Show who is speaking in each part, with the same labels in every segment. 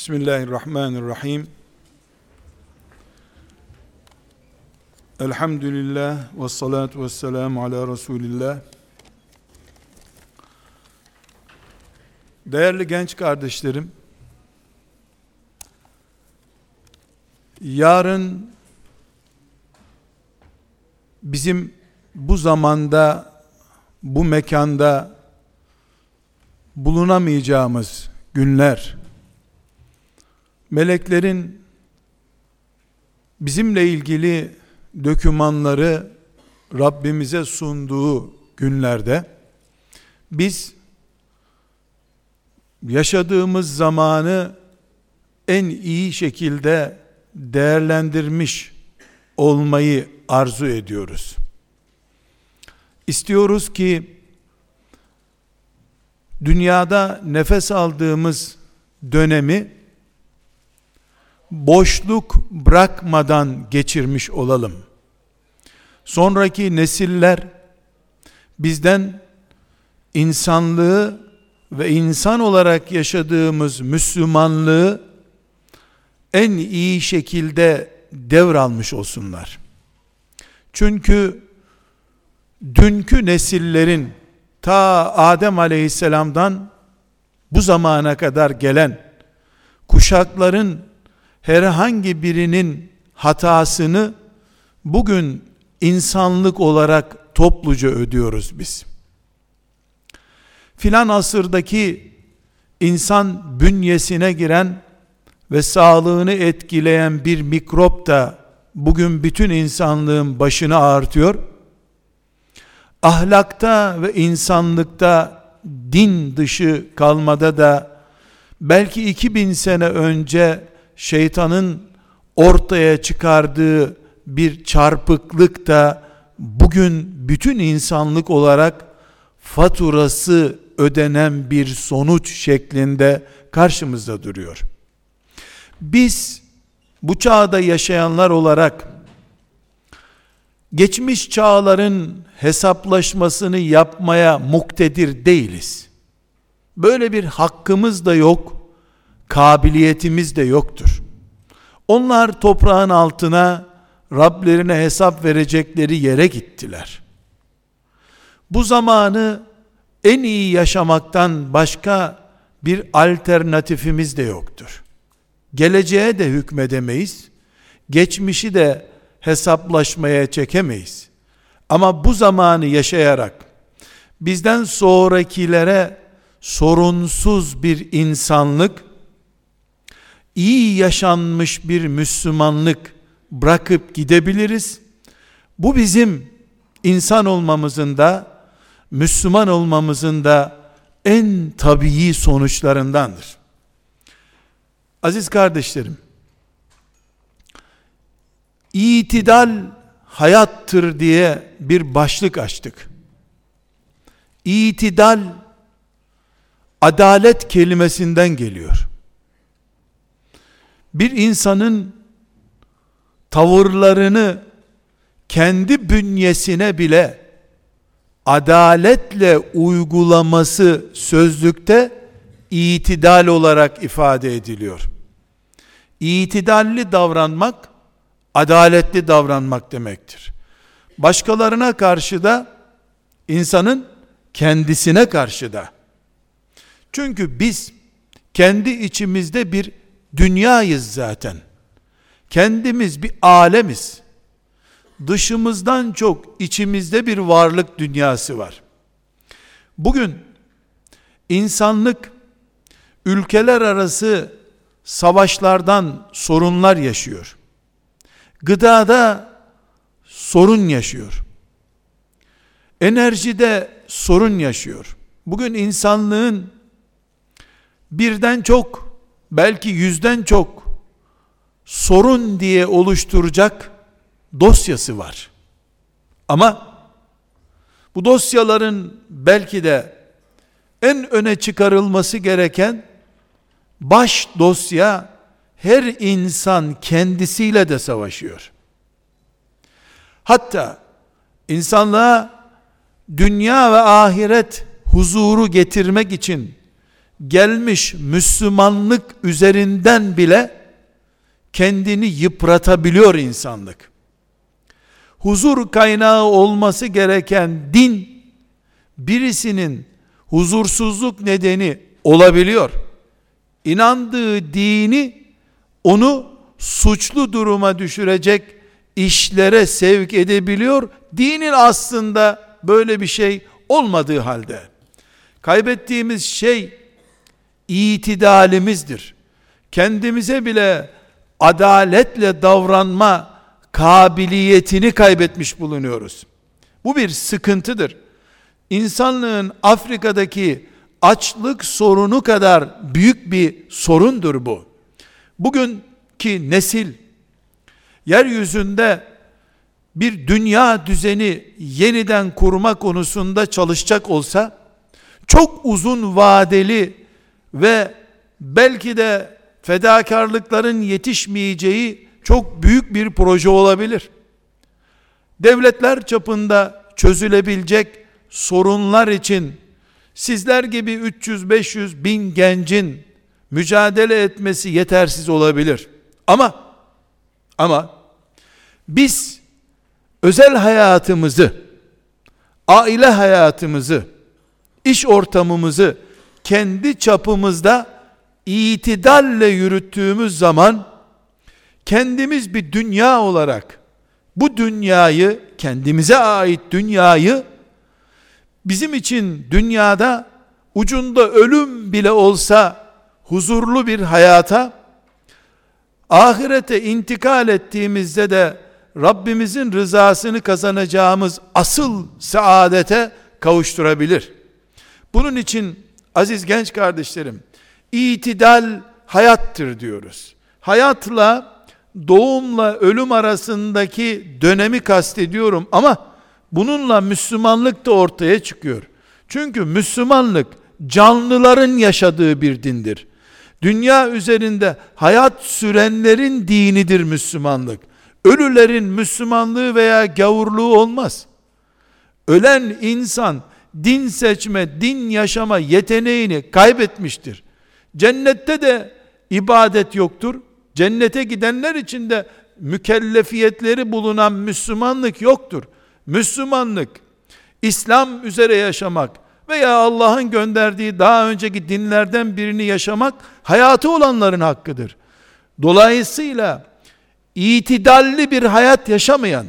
Speaker 1: Bismillahirrahmanirrahim. Elhamdülillah ve salatu ve selamu ala Resulillah. Değerli genç kardeşlerim, yarın bizim bu zamanda, bu mekanda bulunamayacağımız günler, meleklerin bizimle ilgili dökümanları Rabbimize sunduğu günlerde biz yaşadığımız zamanı en iyi şekilde değerlendirmiş olmayı arzu ediyoruz. İstiyoruz ki dünyada nefes aldığımız dönemi boşluk bırakmadan geçirmiş olalım. Sonraki nesiller bizden insanlığı ve insan olarak yaşadığımız Müslümanlığı en iyi şekilde devralmış olsunlar. Çünkü dünkü nesillerin ta Adem Aleyhisselam'dan bu zamana kadar gelen kuşakların herhangi birinin hatasını bugün insanlık olarak topluca ödüyoruz biz. Filan asırdaki insan bünyesine giren ve sağlığını etkileyen bir mikrop da bugün bütün insanlığın başını ağrıtıyor. Ahlakta ve insanlıkta din dışı kalmada da belki 2000 sene önce şeytanın ortaya çıkardığı bir çarpıklık da bugün bütün insanlık olarak faturası ödenen bir sonuç şeklinde karşımızda duruyor. Biz bu çağda yaşayanlar olarak geçmiş çağların hesaplaşmasını yapmaya muktedir değiliz. Böyle bir hakkımız da yok kabiliyetimiz de yoktur. Onlar toprağın altına Rablerine hesap verecekleri yere gittiler. Bu zamanı en iyi yaşamaktan başka bir alternatifimiz de yoktur. Geleceğe de hükmedemeyiz. Geçmişi de hesaplaşmaya çekemeyiz. Ama bu zamanı yaşayarak bizden sonrakilere sorunsuz bir insanlık iyi yaşanmış bir Müslümanlık bırakıp gidebiliriz. Bu bizim insan olmamızın da Müslüman olmamızın da en tabii sonuçlarındandır. Aziz kardeşlerim, itidal hayattır diye bir başlık açtık. İtidal adalet kelimesinden geliyor bir insanın tavırlarını kendi bünyesine bile adaletle uygulaması sözlükte itidal olarak ifade ediliyor. İtidalli davranmak adaletli davranmak demektir. Başkalarına karşı da insanın kendisine karşı da. Çünkü biz kendi içimizde bir dünyayız zaten. Kendimiz bir alemiz. Dışımızdan çok içimizde bir varlık dünyası var. Bugün insanlık ülkeler arası savaşlardan sorunlar yaşıyor. Gıdada sorun yaşıyor. Enerjide sorun yaşıyor. Bugün insanlığın birden çok belki yüzden çok sorun diye oluşturacak dosyası var. Ama bu dosyaların belki de en öne çıkarılması gereken baş dosya her insan kendisiyle de savaşıyor. Hatta insanlığa dünya ve ahiret huzuru getirmek için gelmiş Müslümanlık üzerinden bile kendini yıpratabiliyor insanlık. Huzur kaynağı olması gereken din birisinin huzursuzluk nedeni olabiliyor. İnandığı dini onu suçlu duruma düşürecek işlere sevk edebiliyor. Dinin aslında böyle bir şey olmadığı halde. Kaybettiğimiz şey itidalimizdir. Kendimize bile adaletle davranma kabiliyetini kaybetmiş bulunuyoruz. Bu bir sıkıntıdır. İnsanlığın Afrika'daki açlık sorunu kadar büyük bir sorundur bu. Bugünkü nesil yeryüzünde bir dünya düzeni yeniden kurma konusunda çalışacak olsa çok uzun vadeli ve belki de fedakarlıkların yetişmeyeceği çok büyük bir proje olabilir. Devletler çapında çözülebilecek sorunlar için sizler gibi 300-500 bin gencin mücadele etmesi yetersiz olabilir. Ama ama biz özel hayatımızı, aile hayatımızı, iş ortamımızı kendi çapımızda itidalle yürüttüğümüz zaman kendimiz bir dünya olarak bu dünyayı kendimize ait dünyayı bizim için dünyada ucunda ölüm bile olsa huzurlu bir hayata ahirete intikal ettiğimizde de Rabbimizin rızasını kazanacağımız asıl saadete kavuşturabilir. Bunun için aziz genç kardeşlerim, itidal hayattır diyoruz. Hayatla doğumla ölüm arasındaki dönemi kastediyorum ama bununla Müslümanlık da ortaya çıkıyor. Çünkü Müslümanlık canlıların yaşadığı bir dindir. Dünya üzerinde hayat sürenlerin dinidir Müslümanlık. Ölülerin Müslümanlığı veya gavurluğu olmaz. Ölen insan din seçme, din yaşama yeteneğini kaybetmiştir. Cennette de ibadet yoktur. Cennete gidenler için de mükellefiyetleri bulunan Müslümanlık yoktur. Müslümanlık, İslam üzere yaşamak veya Allah'ın gönderdiği daha önceki dinlerden birini yaşamak hayatı olanların hakkıdır. Dolayısıyla itidalli bir hayat yaşamayan,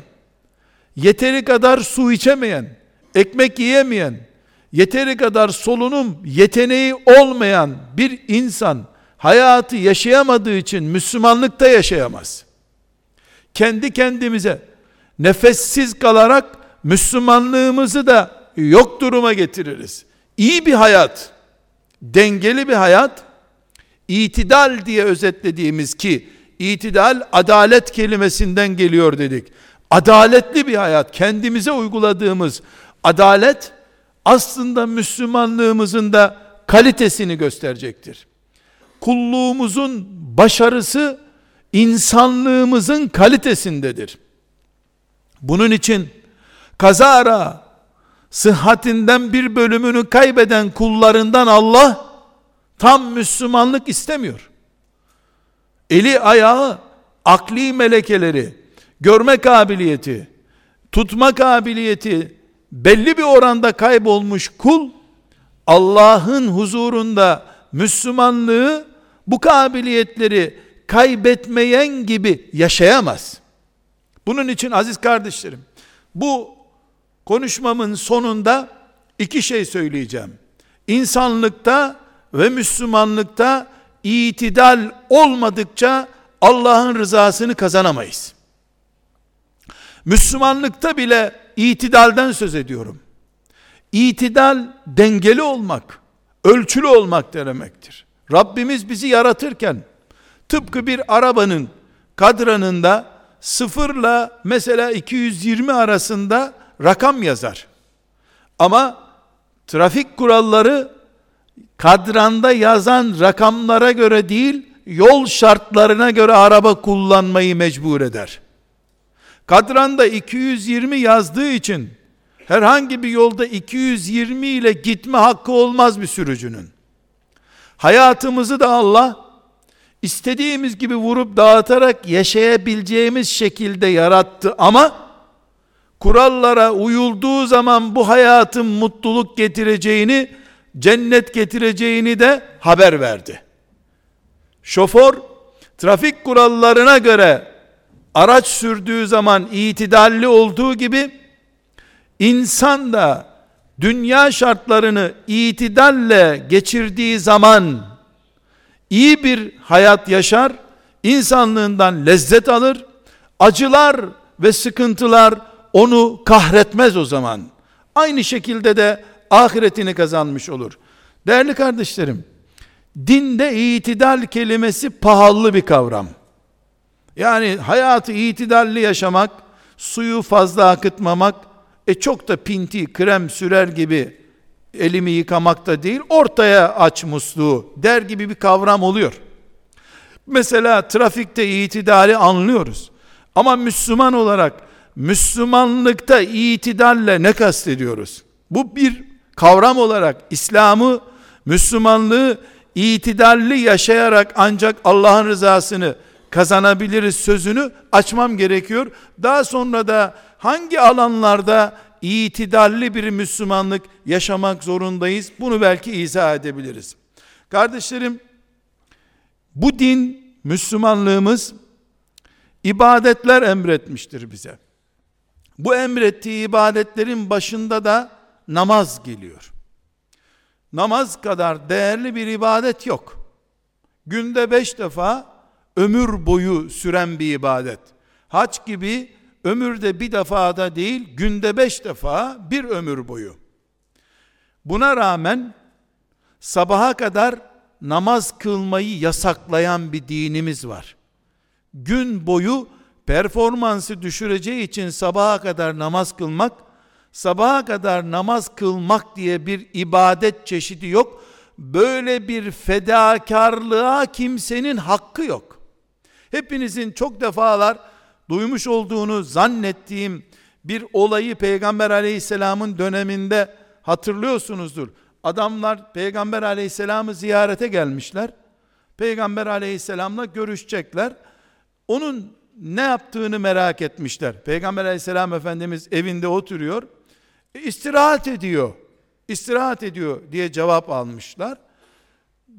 Speaker 1: yeteri kadar su içemeyen, ekmek yiyemeyen, yeteri kadar solunum yeteneği olmayan bir insan hayatı yaşayamadığı için Müslümanlıkta yaşayamaz. Kendi kendimize nefessiz kalarak Müslümanlığımızı da yok duruma getiririz. İyi bir hayat, dengeli bir hayat, itidal diye özetlediğimiz ki itidal adalet kelimesinden geliyor dedik. Adaletli bir hayat, kendimize uyguladığımız adalet aslında Müslümanlığımızın da kalitesini gösterecektir. Kulluğumuzun başarısı insanlığımızın kalitesindedir. Bunun için kazara sıhhatinden bir bölümünü kaybeden kullarından Allah tam Müslümanlık istemiyor. Eli ayağı, akli melekeleri, görme kabiliyeti, tutma kabiliyeti belli bir oranda kaybolmuş kul Allah'ın huzurunda Müslümanlığı bu kabiliyetleri kaybetmeyen gibi yaşayamaz. Bunun için aziz kardeşlerim, bu konuşmamın sonunda iki şey söyleyeceğim. İnsanlıkta ve Müslümanlıkta itidal olmadıkça Allah'ın rızasını kazanamayız. Müslümanlıkta bile itidalden söz ediyorum. İtidal dengeli olmak, ölçülü olmak demektir. Rabbimiz bizi yaratırken tıpkı bir arabanın kadranında sıfırla mesela 220 arasında rakam yazar. Ama trafik kuralları kadranda yazan rakamlara göre değil, yol şartlarına göre araba kullanmayı mecbur eder. Kadranda 220 yazdığı için herhangi bir yolda 220 ile gitme hakkı olmaz bir sürücünün. Hayatımızı da Allah istediğimiz gibi vurup dağıtarak yaşayabileceğimiz şekilde yarattı ama kurallara uyulduğu zaman bu hayatın mutluluk getireceğini, cennet getireceğini de haber verdi. Şoför trafik kurallarına göre araç sürdüğü zaman itidalli olduğu gibi insan da dünya şartlarını itidalle geçirdiği zaman iyi bir hayat yaşar, insanlığından lezzet alır, acılar ve sıkıntılar onu kahretmez o zaman. Aynı şekilde de ahiretini kazanmış olur. Değerli kardeşlerim, dinde itidal kelimesi pahalı bir kavram. Yani hayatı itidalli yaşamak, suyu fazla akıtmamak, e çok da pinti, krem sürer gibi elimi yıkamak da değil, ortaya aç musluğu der gibi bir kavram oluyor. Mesela trafikte itidali anlıyoruz. Ama Müslüman olarak Müslümanlıkta itidalle ne kastediyoruz? Bu bir kavram olarak İslam'ı, Müslümanlığı itidalli yaşayarak ancak Allah'ın rızasını kazanabiliriz sözünü açmam gerekiyor. Daha sonra da hangi alanlarda itidalli bir Müslümanlık yaşamak zorundayız? Bunu belki izah edebiliriz. Kardeşlerim, bu din, Müslümanlığımız ibadetler emretmiştir bize. Bu emrettiği ibadetlerin başında da namaz geliyor. Namaz kadar değerli bir ibadet yok. Günde beş defa ömür boyu süren bir ibadet. Hac gibi ömürde bir defada değil, günde beş defa bir ömür boyu. Buna rağmen sabaha kadar namaz kılmayı yasaklayan bir dinimiz var. Gün boyu performansı düşüreceği için sabaha kadar namaz kılmak, sabaha kadar namaz kılmak diye bir ibadet çeşidi yok. Böyle bir fedakarlığa kimsenin hakkı yok. Hepinizin çok defalar duymuş olduğunu zannettiğim bir olayı Peygamber aleyhisselamın döneminde hatırlıyorsunuzdur. Adamlar Peygamber aleyhisselamı ziyarete gelmişler. Peygamber aleyhisselamla görüşecekler. Onun ne yaptığını merak etmişler. Peygamber aleyhisselam efendimiz evinde oturuyor. E, istirahat ediyor. İstirahat ediyor diye cevap almışlar.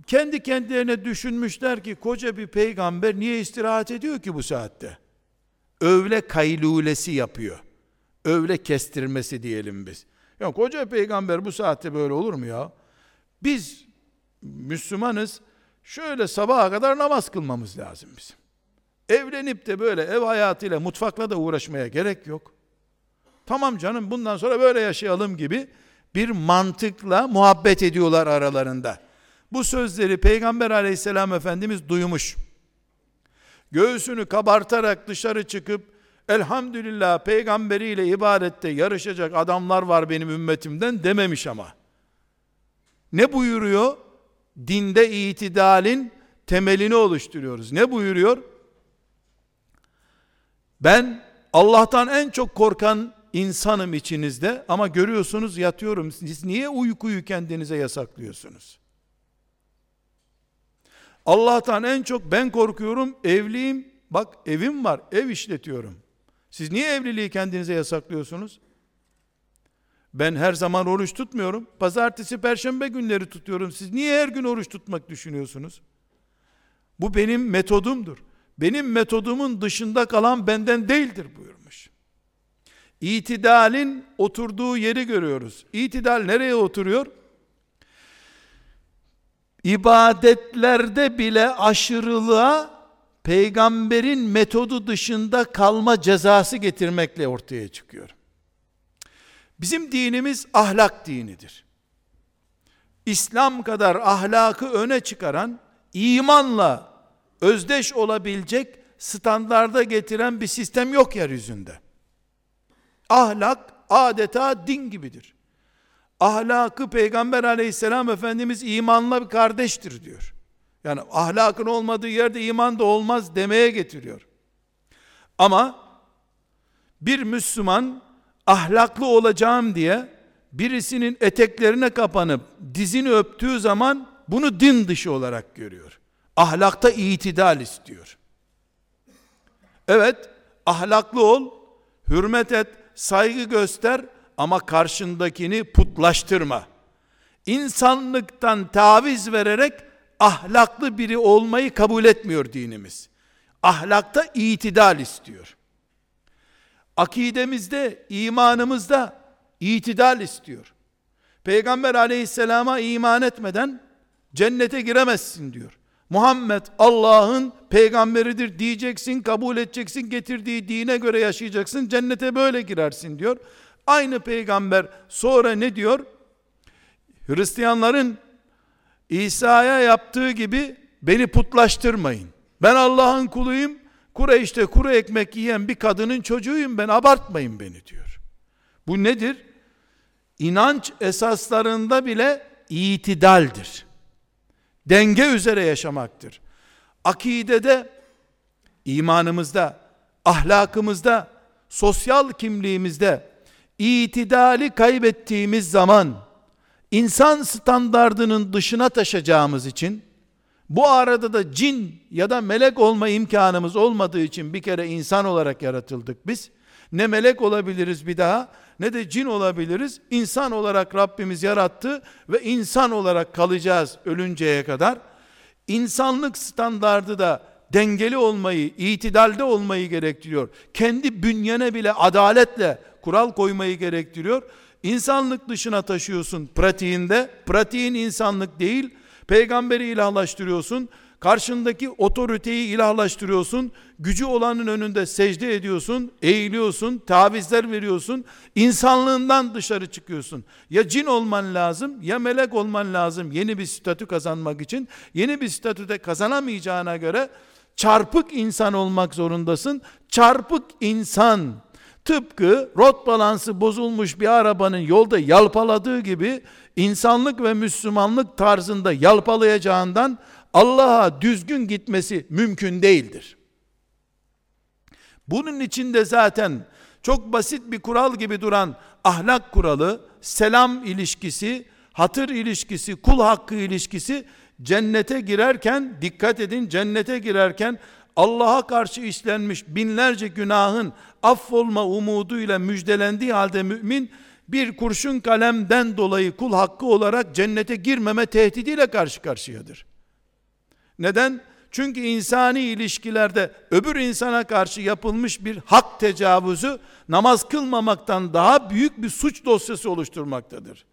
Speaker 1: Kendi kendilerine düşünmüşler ki koca bir peygamber niye istirahat ediyor ki bu saatte? Övle kaylulesi yapıyor. Övle kestirmesi diyelim biz. Ya koca peygamber bu saatte böyle olur mu ya? Biz Müslümanız. Şöyle sabaha kadar namaz kılmamız lazım bizim. Evlenip de böyle ev hayatıyla mutfakla da uğraşmaya gerek yok. Tamam canım bundan sonra böyle yaşayalım gibi bir mantıkla muhabbet ediyorlar aralarında. Bu sözleri Peygamber aleyhisselam efendimiz duymuş. Göğsünü kabartarak dışarı çıkıp elhamdülillah peygamberiyle ibadette yarışacak adamlar var benim ümmetimden dememiş ama. Ne buyuruyor? Dinde itidalin temelini oluşturuyoruz. Ne buyuruyor? Ben Allah'tan en çok korkan insanım içinizde ama görüyorsunuz yatıyorum. Siz niye uykuyu kendinize yasaklıyorsunuz? Allah'tan en çok ben korkuyorum, evliyim. Bak evim var, ev işletiyorum. Siz niye evliliği kendinize yasaklıyorsunuz? Ben her zaman oruç tutmuyorum. Pazartesi, perşembe günleri tutuyorum. Siz niye her gün oruç tutmak düşünüyorsunuz? Bu benim metodumdur. Benim metodumun dışında kalan benden değildir buyurmuş. İtidalin oturduğu yeri görüyoruz. İtidal nereye oturuyor? İbadetlerde bile aşırılığa peygamberin metodu dışında kalma cezası getirmekle ortaya çıkıyor. Bizim dinimiz ahlak dinidir. İslam kadar ahlakı öne çıkaran, imanla özdeş olabilecek standarda getiren bir sistem yok yeryüzünde. Ahlak adeta din gibidir ahlakı Peygamber aleyhisselam Efendimiz imanla bir kardeştir diyor. Yani ahlakın olmadığı yerde iman da olmaz demeye getiriyor. Ama bir Müslüman ahlaklı olacağım diye birisinin eteklerine kapanıp dizini öptüğü zaman bunu din dışı olarak görüyor. Ahlakta itidal istiyor. Evet, ahlaklı ol, hürmet et, saygı göster ama karşındakini putlaştırma. İnsanlıktan taviz vererek ahlaklı biri olmayı kabul etmiyor dinimiz. Ahlakta itidal istiyor. Akidemizde, imanımızda itidal istiyor. Peygamber aleyhisselama iman etmeden cennete giremezsin diyor. Muhammed Allah'ın peygamberidir diyeceksin, kabul edeceksin, getirdiği dine göre yaşayacaksın, cennete böyle girersin diyor. Aynı peygamber sonra ne diyor? Hristiyanların İsa'ya yaptığı gibi beni putlaştırmayın. Ben Allah'ın kuluyum. Kureyş'te kuru ekmek yiyen bir kadının çocuğuyum ben abartmayın beni diyor. Bu nedir? İnanç esaslarında bile itidaldir. Denge üzere yaşamaktır. Akidede, imanımızda, ahlakımızda, sosyal kimliğimizde itidali kaybettiğimiz zaman insan standardının dışına taşacağımız için bu arada da cin ya da melek olma imkanımız olmadığı için bir kere insan olarak yaratıldık biz. Ne melek olabiliriz bir daha ne de cin olabiliriz. İnsan olarak Rabbimiz yarattı ve insan olarak kalacağız ölünceye kadar. İnsanlık standardı da dengeli olmayı, itidalde olmayı gerektiriyor. Kendi bünyene bile adaletle kural koymayı gerektiriyor. İnsanlık dışına taşıyorsun pratiğinde. Pratiğin insanlık değil. Peygamberi ilahlaştırıyorsun. Karşındaki otoriteyi ilahlaştırıyorsun. Gücü olanın önünde secde ediyorsun, eğiliyorsun, tavizler veriyorsun. İnsanlığından dışarı çıkıyorsun. Ya cin olman lazım ya melek olman lazım yeni bir statü kazanmak için. Yeni bir statüde kazanamayacağına göre çarpık insan olmak zorundasın. Çarpık insan tıpkı rot balansı bozulmuş bir arabanın yolda yalpaladığı gibi insanlık ve Müslümanlık tarzında yalpalayacağından Allah'a düzgün gitmesi mümkün değildir. Bunun içinde zaten çok basit bir kural gibi duran ahlak kuralı, selam ilişkisi, hatır ilişkisi, kul hakkı ilişkisi cennete girerken dikkat edin cennete girerken Allah'a karşı işlenmiş binlerce günahın affolma umuduyla müjdelendiği halde mümin bir kurşun kalemden dolayı kul hakkı olarak cennete girmeme tehdidiyle karşı karşıyadır. Neden? Çünkü insani ilişkilerde öbür insana karşı yapılmış bir hak tecavüzü namaz kılmamaktan daha büyük bir suç dosyası oluşturmaktadır.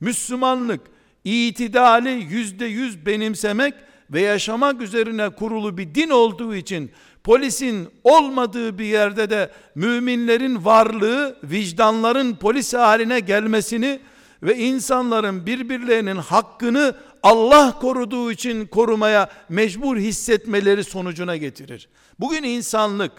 Speaker 1: Müslümanlık itidali yüzde yüz benimsemek ve yaşamak üzerine kurulu bir din olduğu için polisin olmadığı bir yerde de müminlerin varlığı vicdanların polis haline gelmesini ve insanların birbirlerinin hakkını Allah koruduğu için korumaya mecbur hissetmeleri sonucuna getirir. Bugün insanlık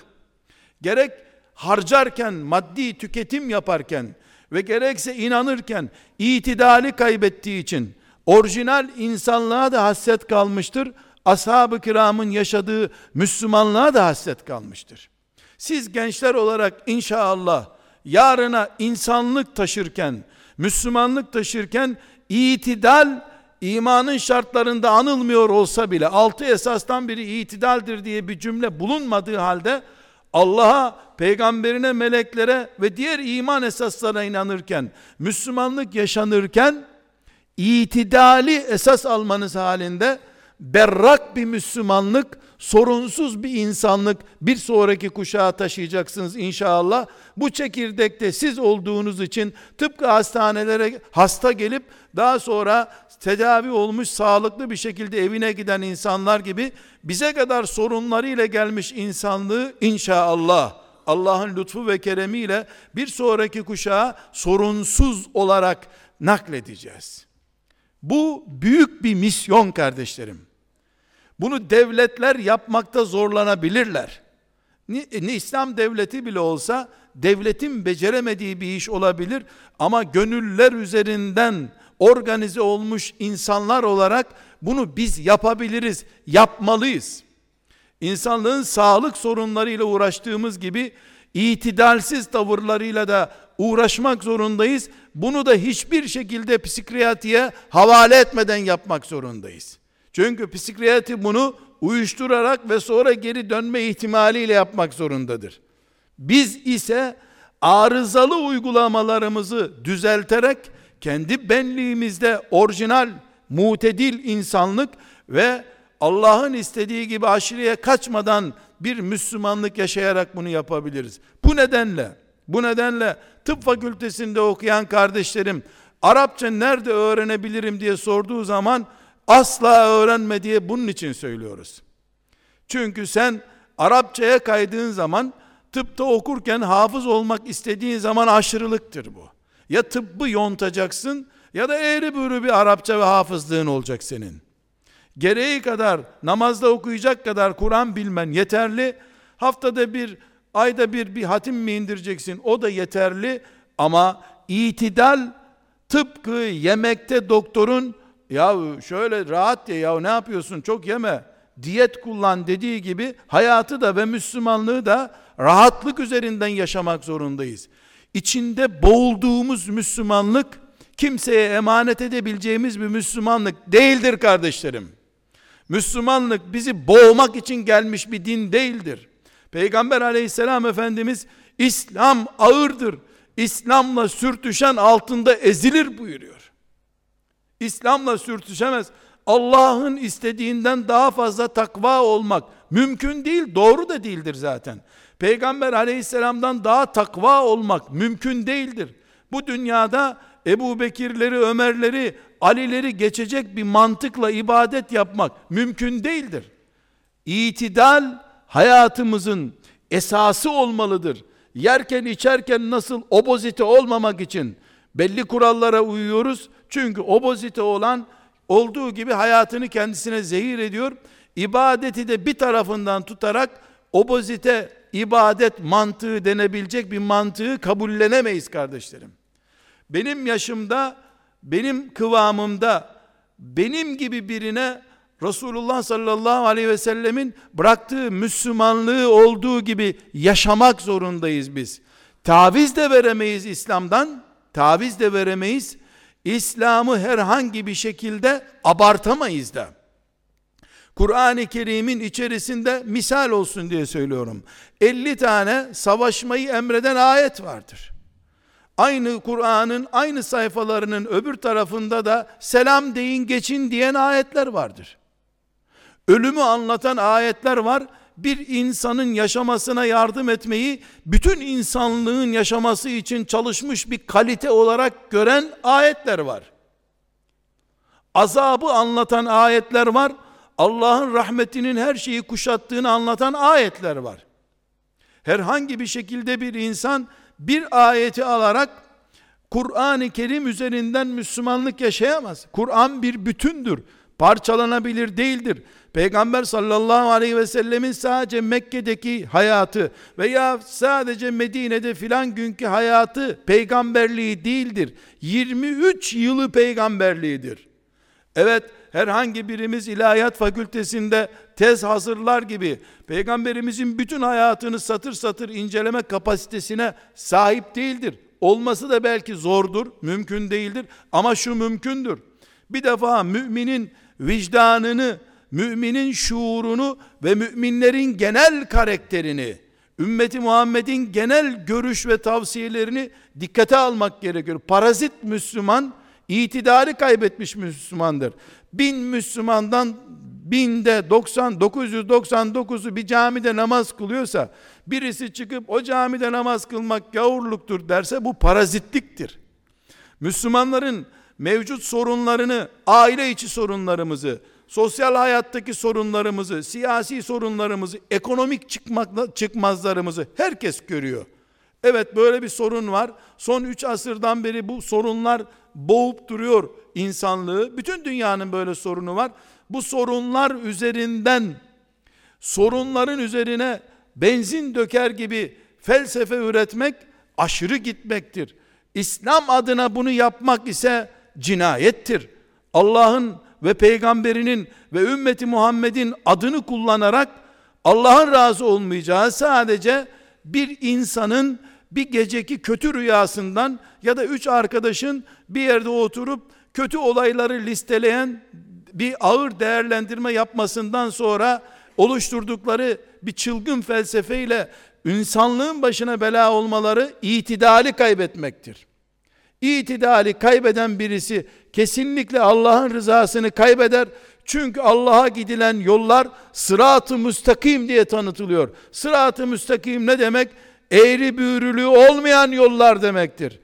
Speaker 1: gerek harcarken, maddi tüketim yaparken ve gerekse inanırken itidali kaybettiği için orijinal insanlığa da hasret kalmıştır. Ashab-ı kiramın yaşadığı Müslümanlığa da hasret kalmıştır. Siz gençler olarak inşallah yarına insanlık taşırken, Müslümanlık taşırken itidal imanın şartlarında anılmıyor olsa bile altı esastan biri itidaldir diye bir cümle bulunmadığı halde Allah'a, peygamberine, meleklere ve diğer iman esaslarına inanırken, Müslümanlık yaşanırken itidali esas almanız halinde berrak bir Müslümanlık, sorunsuz bir insanlık bir sonraki kuşağa taşıyacaksınız inşallah. Bu çekirdekte siz olduğunuz için tıpkı hastanelere hasta gelip daha sonra tedavi olmuş sağlıklı bir şekilde evine giden insanlar gibi bize kadar sorunlarıyla gelmiş insanlığı inşallah Allah'ın lütfu ve keremiyle bir sonraki kuşağa sorunsuz olarak nakledeceğiz. Bu büyük bir misyon kardeşlerim. Bunu devletler yapmakta zorlanabilirler. Ne, ne İslam devleti bile olsa devletin beceremediği bir iş olabilir ama gönüller üzerinden organize olmuş insanlar olarak bunu biz yapabiliriz, yapmalıyız. İnsanlığın sağlık sorunlarıyla uğraştığımız gibi itidalsiz tavırlarıyla da uğraşmak zorundayız. Bunu da hiçbir şekilde psikiyatriye havale etmeden yapmak zorundayız. Çünkü psikiyatri bunu uyuşturarak ve sonra geri dönme ihtimaliyle yapmak zorundadır. Biz ise arızalı uygulamalarımızı düzelterek kendi benliğimizde orijinal, mutedil insanlık ve Allah'ın istediği gibi aşırıya kaçmadan bir Müslümanlık yaşayarak bunu yapabiliriz. Bu nedenle, bu nedenle tıp fakültesinde okuyan kardeşlerim Arapça nerede öğrenebilirim diye sorduğu zaman asla öğrenme diye bunun için söylüyoruz. Çünkü sen Arapçaya kaydığın zaman tıpta okurken hafız olmak istediğin zaman aşırılıktır bu. Ya tıbbı yontacaksın ya da eğri büğrü bir Arapça ve hafızlığın olacak senin. Gereği kadar namazda okuyacak kadar Kur'an bilmen yeterli. Haftada bir, ayda bir bir hatim mi indireceksin? O da yeterli. Ama itidal tıpkı yemekte doktorun ya şöyle rahat ye ya ne yapıyorsun çok yeme diyet kullan dediği gibi hayatı da ve Müslümanlığı da rahatlık üzerinden yaşamak zorundayız. İçinde boğulduğumuz Müslümanlık kimseye emanet edebileceğimiz bir Müslümanlık değildir kardeşlerim. Müslümanlık bizi boğmak için gelmiş bir din değildir. Peygamber aleyhisselam efendimiz İslam ağırdır. İslam'la sürtüşen altında ezilir buyuruyor. İslam'la sürtüşemez. Allah'ın istediğinden daha fazla takva olmak mümkün değil, doğru da değildir zaten. Peygamber aleyhisselamdan daha takva olmak mümkün değildir. Bu dünyada Ebu Bekirleri, Ömerleri, Alileri geçecek bir mantıkla ibadet yapmak mümkün değildir. İtidal hayatımızın esası olmalıdır. Yerken içerken nasıl obozite olmamak için belli kurallara uyuyoruz. Çünkü obozite olan olduğu gibi hayatını kendisine zehir ediyor. İbadeti de bir tarafından tutarak obozite ibadet mantığı denebilecek bir mantığı kabullenemeyiz kardeşlerim. Benim yaşımda, benim kıvamımda, benim gibi birine Resulullah sallallahu aleyhi ve sellemin bıraktığı Müslümanlığı olduğu gibi yaşamak zorundayız biz. Taviz de veremeyiz İslam'dan, taviz de veremeyiz. İslam'ı herhangi bir şekilde abartamayız da. Kur'an-ı Kerim'in içerisinde misal olsun diye söylüyorum. 50 tane savaşmayı emreden ayet vardır. Aynı Kur'an'ın aynı sayfalarının öbür tarafında da selam deyin geçin diyen ayetler vardır. Ölümü anlatan ayetler var. Bir insanın yaşamasına yardım etmeyi bütün insanlığın yaşaması için çalışmış bir kalite olarak gören ayetler var. Azabı anlatan ayetler var. Allah'ın rahmetinin her şeyi kuşattığını anlatan ayetler var. Herhangi bir şekilde bir insan bir ayeti alarak Kur'an-ı Kerim üzerinden Müslümanlık yaşayamaz. Kur'an bir bütündür. Parçalanabilir değildir. Peygamber sallallahu aleyhi ve sellemin sadece Mekke'deki hayatı veya sadece Medine'de filan günkü hayatı peygamberliği değildir. 23 yılı peygamberliğidir. Evet, herhangi birimiz ilahiyat fakültesinde tez hazırlar gibi peygamberimizin bütün hayatını satır satır inceleme kapasitesine sahip değildir. Olması da belki zordur, mümkün değildir ama şu mümkündür. Bir defa müminin vicdanını, müminin şuurunu ve müminlerin genel karakterini, ümmeti Muhammed'in genel görüş ve tavsiyelerini dikkate almak gerekiyor. Parazit Müslüman, itidari kaybetmiş Müslümandır. Bin Müslümandan binde 90, 999'u bir camide namaz kılıyorsa, birisi çıkıp o camide namaz kılmak gavurluktur derse bu parazitliktir. Müslümanların mevcut sorunlarını, aile içi sorunlarımızı, sosyal hayattaki sorunlarımızı, siyasi sorunlarımızı, ekonomik çıkmak, çıkmazlarımızı herkes görüyor. Evet böyle bir sorun var. Son 3 asırdan beri bu sorunlar boğup duruyor insanlığı. Bütün dünyanın böyle sorunu var. Bu sorunlar üzerinden sorunların üzerine benzin döker gibi felsefe üretmek aşırı gitmektir. İslam adına bunu yapmak ise cinayettir. Allah'ın ve peygamberinin ve ümmeti Muhammed'in adını kullanarak Allah'ın razı olmayacağı sadece bir insanın bir geceki kötü rüyasından ya da üç arkadaşın bir yerde oturup kötü olayları listeleyen bir ağır değerlendirme yapmasından sonra oluşturdukları bir çılgın felsefeyle insanlığın başına bela olmaları itidali kaybetmektir. İtidali kaybeden birisi kesinlikle Allah'ın rızasını kaybeder. Çünkü Allah'a gidilen yollar sırat-ı müstakim diye tanıtılıyor. Sırat-ı müstakim ne demek? Eğri büğrülüğü olmayan yollar demektir.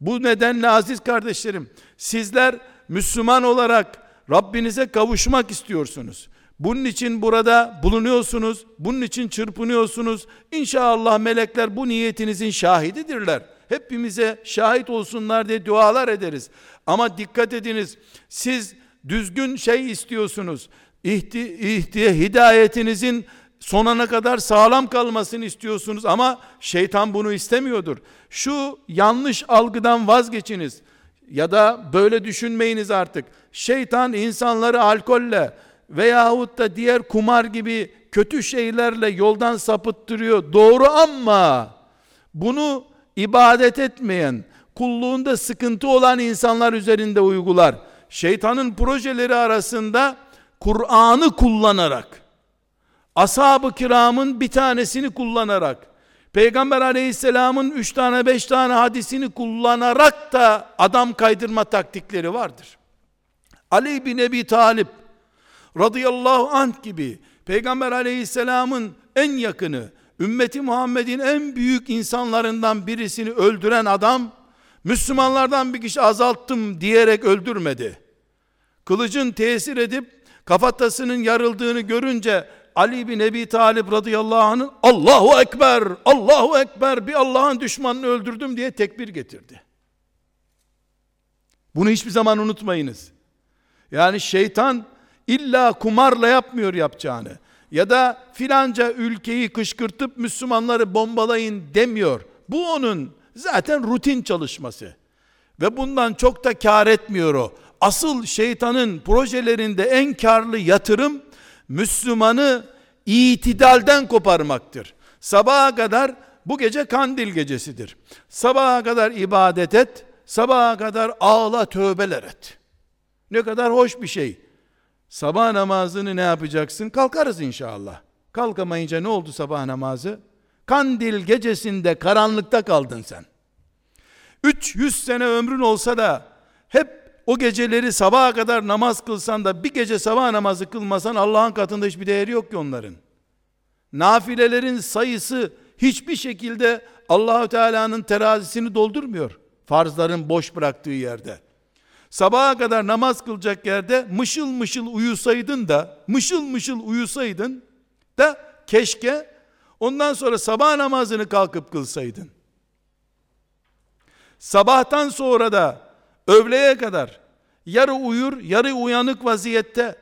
Speaker 1: Bu nedenle aziz kardeşlerim, sizler Müslüman olarak Rabbinize kavuşmak istiyorsunuz. Bunun için burada bulunuyorsunuz. Bunun için çırpınıyorsunuz. İnşallah melekler bu niyetinizin şahididirler. Hepimize şahit olsunlar diye dualar ederiz. Ama dikkat ediniz. Siz düzgün şey istiyorsunuz. İhti, ihtiye hidayetinizin sonuna kadar sağlam kalmasını istiyorsunuz ama şeytan bunu istemiyordur. Şu yanlış algıdan vazgeçiniz. Ya da böyle düşünmeyiniz artık. Şeytan insanları alkolle veyahut da diğer kumar gibi kötü şeylerle yoldan sapıttırıyor. Doğru ama bunu ibadet etmeyen, kulluğunda sıkıntı olan insanlar üzerinde uygular. Şeytanın projeleri arasında Kur'an'ı kullanarak, ashab-ı kiramın bir tanesini kullanarak, Peygamber aleyhisselamın üç tane beş tane hadisini kullanarak da adam kaydırma taktikleri vardır. Ali bin Ebi Talip radıyallahu anh gibi Peygamber aleyhisselamın en yakını, ümmeti Muhammed'in en büyük insanlarından birisini öldüren adam, Müslümanlardan bir kişi azalttım diyerek öldürmedi. Kılıcın tesir edip kafatasının yarıldığını görünce Ali bin Ebi Talib radıyallahu anh'ın Allahu Ekber, Allahu Ekber bir Allah'ın düşmanını öldürdüm diye tekbir getirdi. Bunu hiçbir zaman unutmayınız. Yani şeytan illa kumarla yapmıyor yapacağını. Ya da filanca ülkeyi kışkırtıp Müslümanları bombalayın demiyor. Bu onun zaten rutin çalışması. Ve bundan çok da kar etmiyor o. Asıl şeytanın projelerinde en karlı yatırım Müslümanı itidalden koparmaktır. Sabaha kadar bu gece kandil gecesidir. Sabaha kadar ibadet et, sabaha kadar ağla tövbeler et. Ne kadar hoş bir şey. Sabah namazını ne yapacaksın? Kalkarız inşallah. Kalkamayınca ne oldu sabah namazı? Kandil gecesinde karanlıkta kaldın sen. 300 sene ömrün olsa da hep o geceleri sabaha kadar namaz kılsan da bir gece sabah namazı kılmasan Allah'ın katında hiçbir değeri yok ki onların. Nafilelerin sayısı hiçbir şekilde Allahü Teala'nın terazisini doldurmuyor. Farzların boş bıraktığı yerde. Sabaha kadar namaz kılacak yerde mışıl mışıl uyusaydın da, mışıl mışıl uyusaydın da keşke ondan sonra sabah namazını kalkıp kılsaydın. Sabahtan sonra da öğleye kadar yarı uyur, yarı uyanık vaziyette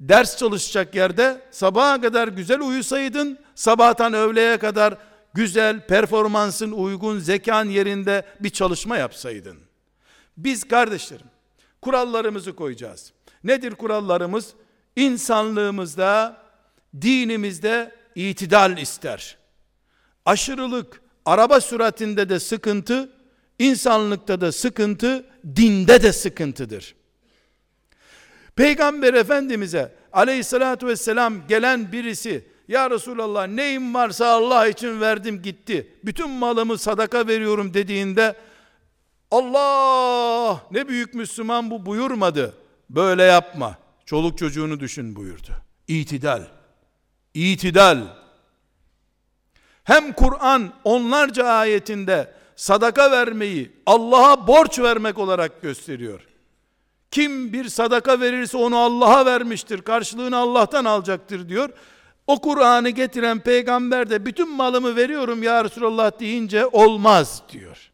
Speaker 1: ders çalışacak yerde sabaha kadar güzel uyusaydın, sabahtan öğleye kadar güzel, performansın uygun, zekan yerinde bir çalışma yapsaydın. Biz kardeşlerim, kurallarımızı koyacağız. Nedir kurallarımız? İnsanlığımızda, dinimizde itidal ister. Aşırılık, araba süratinde de sıkıntı, insanlıkta da sıkıntı, dinde de sıkıntıdır. Peygamber Efendimiz'e aleyhissalatü vesselam gelen birisi, ya Resulallah neyim varsa Allah için verdim gitti. Bütün malımı sadaka veriyorum dediğinde, Allah ne büyük Müslüman bu buyurmadı. Böyle yapma. Çoluk çocuğunu düşün buyurdu. İtidal. İtidal. Hem Kur'an onlarca ayetinde sadaka vermeyi Allah'a borç vermek olarak gösteriyor. Kim bir sadaka verirse onu Allah'a vermiştir. Karşılığını Allah'tan alacaktır diyor. O Kur'an'ı getiren peygamber de bütün malımı veriyorum ya Resulallah deyince olmaz diyor.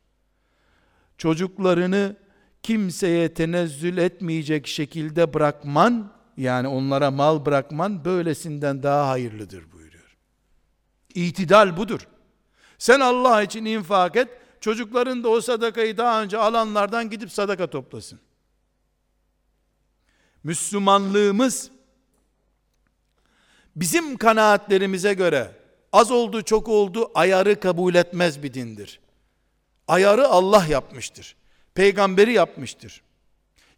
Speaker 1: Çocuklarını kimseye tenezzül etmeyecek şekilde bırakman, yani onlara mal bırakman böylesinden daha hayırlıdır buyuruyor. İtidal budur. Sen Allah için infak et, çocukların da o sadakayı daha önce alanlardan gidip sadaka toplasın. Müslümanlığımız bizim kanaatlerimize göre Az oldu çok oldu ayarı kabul etmez bir dindir. Ayarı Allah yapmıştır. Peygamberi yapmıştır.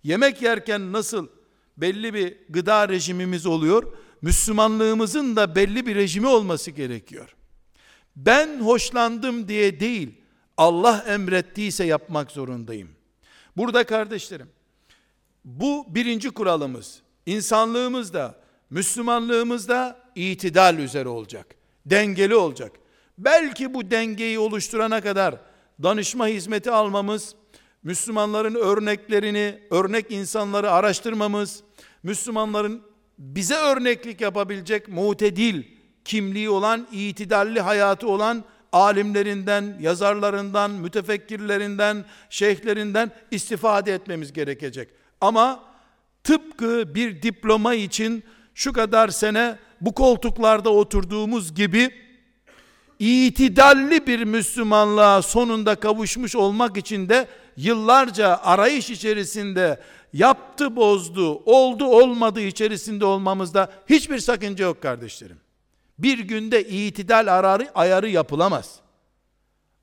Speaker 1: Yemek yerken nasıl belli bir gıda rejimimiz oluyor, Müslümanlığımızın da belli bir rejimi olması gerekiyor. Ben hoşlandım diye değil, Allah emrettiyse yapmak zorundayım. Burada kardeşlerim, bu birinci kuralımız. İnsanlığımızda, Müslümanlığımızda itidal üzere olacak. Dengeli olacak. Belki bu dengeyi oluşturana kadar danışma hizmeti almamız, Müslümanların örneklerini, örnek insanları araştırmamız, Müslümanların bize örneklik yapabilecek mutedil kimliği olan, itidalli hayatı olan alimlerinden, yazarlarından, mütefekkirlerinden, şeyhlerinden istifade etmemiz gerekecek. Ama tıpkı bir diploma için şu kadar sene bu koltuklarda oturduğumuz gibi itidalli bir Müslümanlığa sonunda kavuşmuş olmak için de yıllarca arayış içerisinde yaptı bozdu, oldu olmadı içerisinde olmamızda hiçbir sakınca yok kardeşlerim. Bir günde itidal ararı, ayarı yapılamaz.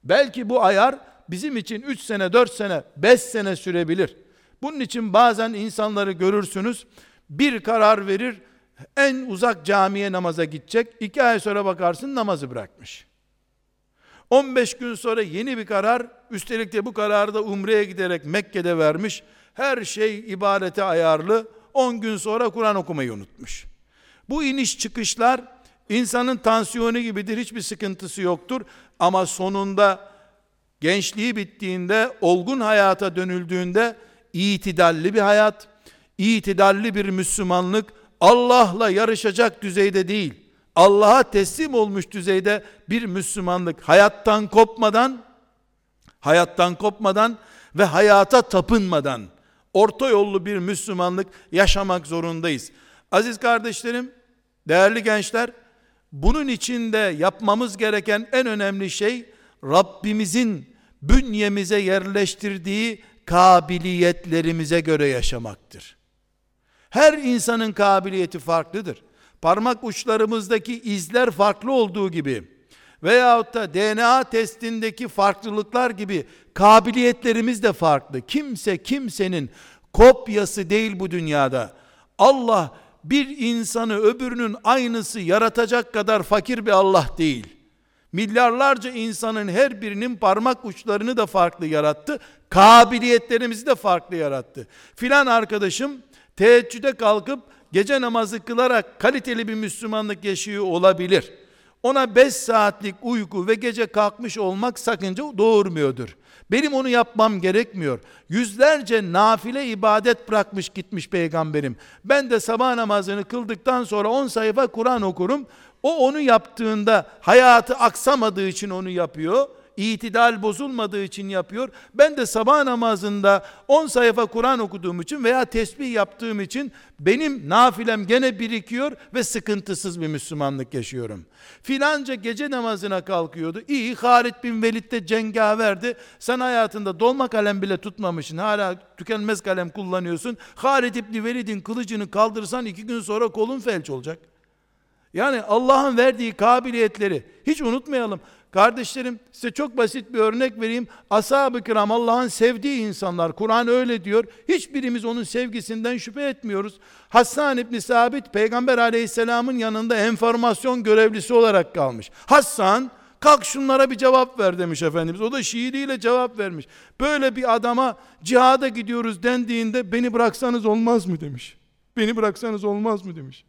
Speaker 1: Belki bu ayar bizim için 3 sene, 4 sene, 5 sene sürebilir. Bunun için bazen insanları görürsünüz, bir karar verir, en uzak camiye namaza gidecek, iki ay sonra bakarsın namazı bırakmış. 15 gün sonra yeni bir karar, üstelik de bu kararı da umreye giderek Mekke'de vermiş, her şey ibadete ayarlı, 10 gün sonra Kur'an okumayı unutmuş. Bu iniş çıkışlar, insanın tansiyonu gibidir, hiçbir sıkıntısı yoktur. Ama sonunda, gençliği bittiğinde, olgun hayata dönüldüğünde, itidalli bir hayat, itidalli bir Müslümanlık, Allah'la yarışacak düzeyde değil, Allah'a teslim olmuş düzeyde bir Müslümanlık hayattan kopmadan hayattan kopmadan ve hayata tapınmadan orta yollu bir Müslümanlık yaşamak zorundayız. Aziz kardeşlerim, değerli gençler, bunun içinde yapmamız gereken en önemli şey Rabbimizin bünyemize yerleştirdiği kabiliyetlerimize göre yaşamaktır. Her insanın kabiliyeti farklıdır. Parmak uçlarımızdaki izler farklı olduğu gibi veyahut da DNA testindeki farklılıklar gibi kabiliyetlerimiz de farklı. Kimse kimsenin kopyası değil bu dünyada. Allah bir insanı öbürünün aynısı yaratacak kadar fakir bir Allah değil. Milyarlarca insanın her birinin parmak uçlarını da farklı yarattı. Kabiliyetlerimizi de farklı yarattı. Filan arkadaşım teheccüde kalkıp gece namazı kılarak kaliteli bir Müslümanlık yaşıyor olabilir. Ona 5 saatlik uyku ve gece kalkmış olmak sakınca doğurmuyordur. Benim onu yapmam gerekmiyor. Yüzlerce nafile ibadet bırakmış gitmiş peygamberim. Ben de sabah namazını kıldıktan sonra 10 sayfa Kur'an okurum. O onu yaptığında hayatı aksamadığı için onu yapıyor itidal bozulmadığı için yapıyor. Ben de sabah namazında 10 sayfa Kur'an okuduğum için veya tesbih yaptığım için benim nafilem gene birikiyor ve sıkıntısız bir Müslümanlık yaşıyorum. Filanca gece namazına kalkıyordu. İyi Halid bin Velid de cengaverdi. Sen hayatında dolma kalem bile tutmamışsın. Hala tükenmez kalem kullanıyorsun. Halid bin Velid'in kılıcını kaldırsan iki gün sonra kolun felç olacak. Yani Allah'ın verdiği kabiliyetleri hiç unutmayalım. Kardeşlerim size çok basit bir örnek vereyim. Ashab-ı kiram Allah'ın sevdiği insanlar. Kur'an öyle diyor. Hiçbirimiz onun sevgisinden şüphe etmiyoruz. Hassan İbni Sabit Peygamber aleyhisselamın yanında enformasyon görevlisi olarak kalmış. Hassan kalk şunlara bir cevap ver demiş Efendimiz. O da şiiriyle cevap vermiş. Böyle bir adama cihada gidiyoruz dendiğinde beni bıraksanız olmaz mı demiş. Beni bıraksanız olmaz mı demiş.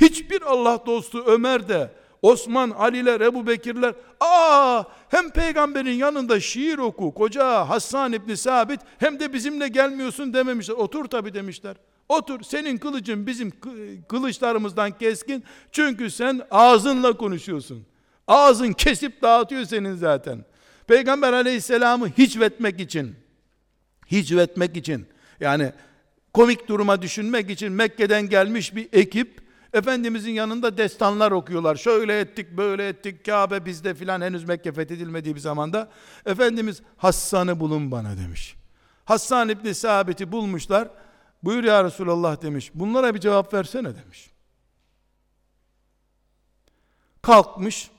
Speaker 1: Hiçbir Allah dostu Ömer de Osman, Aliler, Ebu Bekirler, aa hem peygamberin yanında şiir oku, koca Hassan İbni Sabit, hem de bizimle gelmiyorsun dememişler. Otur tabi demişler. Otur, senin kılıcın bizim kılıçlarımızdan keskin, çünkü sen ağzınla konuşuyorsun. Ağzın kesip dağıtıyor senin zaten. Peygamber aleyhisselamı hicvetmek için, hicvetmek için, yani komik duruma düşünmek için Mekke'den gelmiş bir ekip, Efendimizin yanında destanlar okuyorlar. Şöyle ettik, böyle ettik, Kabe bizde filan henüz Mekke fethedilmediği bir zamanda. Efendimiz Hassan'ı bulun bana demiş. Hassan İbni Sabit'i bulmuşlar. Buyur ya Resulallah demiş. Bunlara bir cevap versene demiş. kalkmış.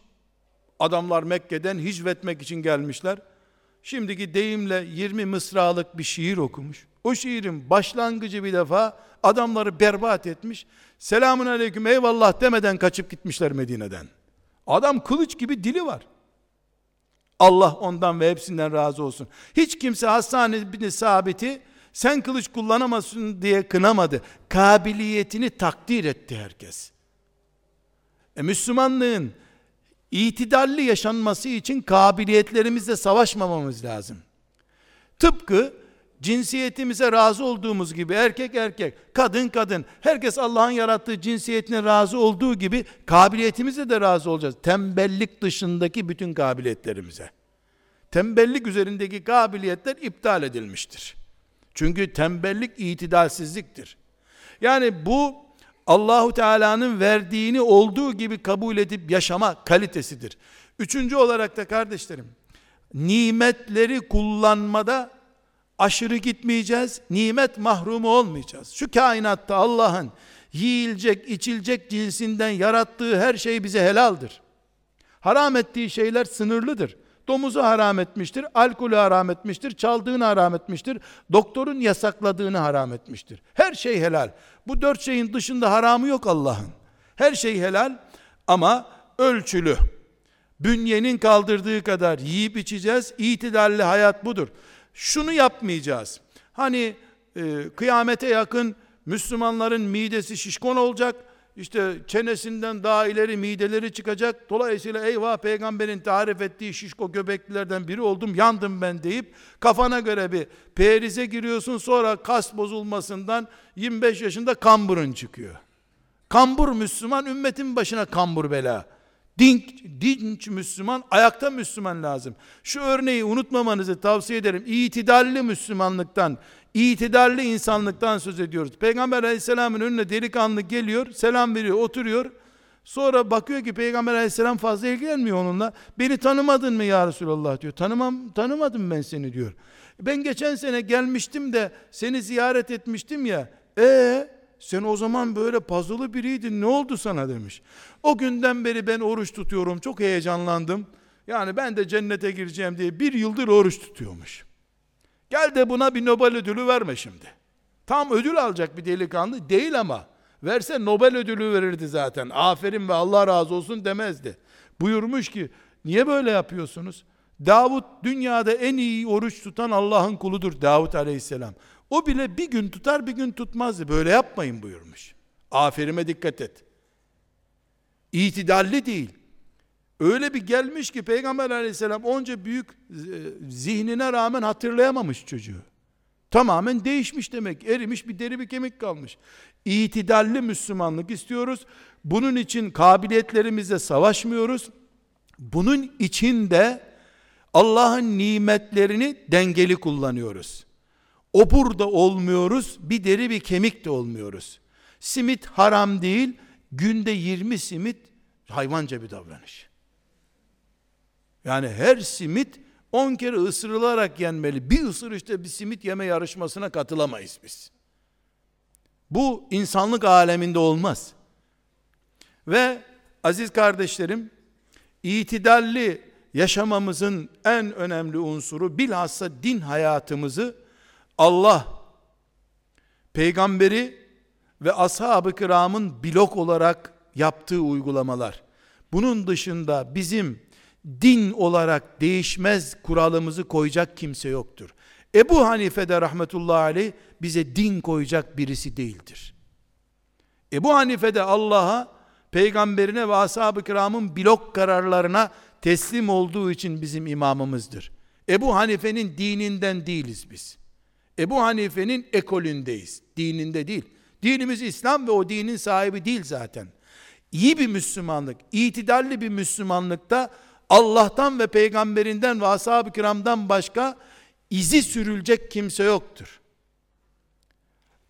Speaker 1: Adamlar Mekke'den hicvetmek için gelmişler. Şimdiki deyimle 20 mısralık bir şiir okumuş. O şiirin başlangıcı bir defa adamları berbat etmiş. Selamun aleyküm eyvallah demeden kaçıp gitmişler Medine'den. Adam kılıç gibi dili var. Allah ondan ve hepsinden razı olsun. Hiç kimse Hasan bin Sabit'i sen kılıç kullanamazsın diye kınamadı. Kabiliyetini takdir etti herkes. E, Müslümanlığın itidalli yaşanması için kabiliyetlerimizle savaşmamamız lazım. Tıpkı cinsiyetimize razı olduğumuz gibi erkek erkek, kadın kadın, herkes Allah'ın yarattığı cinsiyetine razı olduğu gibi kabiliyetimize de razı olacağız. Tembellik dışındaki bütün kabiliyetlerimize. Tembellik üzerindeki kabiliyetler iptal edilmiştir. Çünkü tembellik itidalsizliktir. Yani bu Allahu Teala'nın verdiğini olduğu gibi kabul edip yaşama kalitesidir. Üçüncü olarak da kardeşlerim, nimetleri kullanmada aşırı gitmeyeceğiz, nimet mahrumu olmayacağız. Şu kainatta Allah'ın yiyilecek, içilecek cinsinden yarattığı her şey bize helaldir. Haram ettiği şeyler sınırlıdır. Domuzu haram etmiştir, alkolü haram etmiştir, çaldığını haram etmiştir, doktorun yasakladığını haram etmiştir. Her şey helal. Bu dört şeyin dışında haramı yok Allah'ın. Her şey helal ama ölçülü. Bünyenin kaldırdığı kadar yiyip içeceğiz. İtidalli hayat budur. Şunu yapmayacağız. Hani e, kıyamete yakın Müslümanların midesi şişkon olacak işte çenesinden daha ileri mideleri çıkacak. Dolayısıyla eyvah peygamberin tarif ettiği şişko göbeklilerden biri oldum, yandım ben deyip kafana göre bir perize giriyorsun. Sonra kas bozulmasından 25 yaşında kamburun çıkıyor. Kambur Müslüman ümmetin başına kambur bela. Dinç, dinç Müslüman, ayakta Müslüman lazım. Şu örneği unutmamanızı tavsiye ederim. İtidalli Müslümanlıktan, itidalli insanlıktan söz ediyoruz. Peygamber aleyhisselamın önüne delikanlı geliyor, selam veriyor, oturuyor. Sonra bakıyor ki Peygamber aleyhisselam fazla ilgilenmiyor onunla. Beni tanımadın mı ya Resulallah diyor. Tanımam, tanımadım ben seni diyor. Ben geçen sene gelmiştim de seni ziyaret etmiştim ya. E sen o zaman böyle puzzle'lı biriydin ne oldu sana demiş. O günden beri ben oruç tutuyorum çok heyecanlandım. Yani ben de cennete gireceğim diye bir yıldır oruç tutuyormuş. Gel de buna bir Nobel ödülü verme şimdi. Tam ödül alacak bir delikanlı değil ama. Verse Nobel ödülü verirdi zaten. Aferin ve Allah razı olsun demezdi. Buyurmuş ki niye böyle yapıyorsunuz? Davut dünyada en iyi oruç tutan Allah'ın kuludur Davut aleyhisselam. O bile bir gün tutar bir gün tutmazdı. Böyle yapmayın buyurmuş. Aferime dikkat et. İtidalli değil. Öyle bir gelmiş ki Peygamber aleyhisselam onca büyük e, zihnine rağmen hatırlayamamış çocuğu. Tamamen değişmiş demek. Erimiş bir deri bir kemik kalmış. İtidalli Müslümanlık istiyoruz. Bunun için kabiliyetlerimizle savaşmıyoruz. Bunun için de Allah'ın nimetlerini dengeli kullanıyoruz. O burada olmuyoruz, bir deri bir kemik de olmuyoruz. Simit haram değil, günde 20 simit hayvanca bir davranış. Yani her simit 10 kere ısırılarak yenmeli. Bir ısırışta bir simit yeme yarışmasına katılamayız biz. Bu insanlık aleminde olmaz. Ve aziz kardeşlerim, itidalli yaşamamızın en önemli unsuru bilhassa din hayatımızı Allah peygamberi ve ashab-ı kiramın blok olarak yaptığı uygulamalar. Bunun dışında bizim din olarak değişmez kuralımızı koyacak kimse yoktur. Ebu Hanife de rahmetullahi aleyh bize din koyacak birisi değildir. Ebu Hanife de Allah'a, peygamberine ve ashab-ı kiramın blok kararlarına teslim olduğu için bizim imamımızdır. Ebu Hanife'nin dininden değiliz biz. Ebu Hanife'nin ekolündeyiz. Dininde değil. Dinimiz İslam ve o dinin sahibi değil zaten. İyi bir Müslümanlık, itidalli bir Müslümanlıkta Allah'tan ve peygamberinden ve ashab-ı kiramdan başka izi sürülecek kimse yoktur.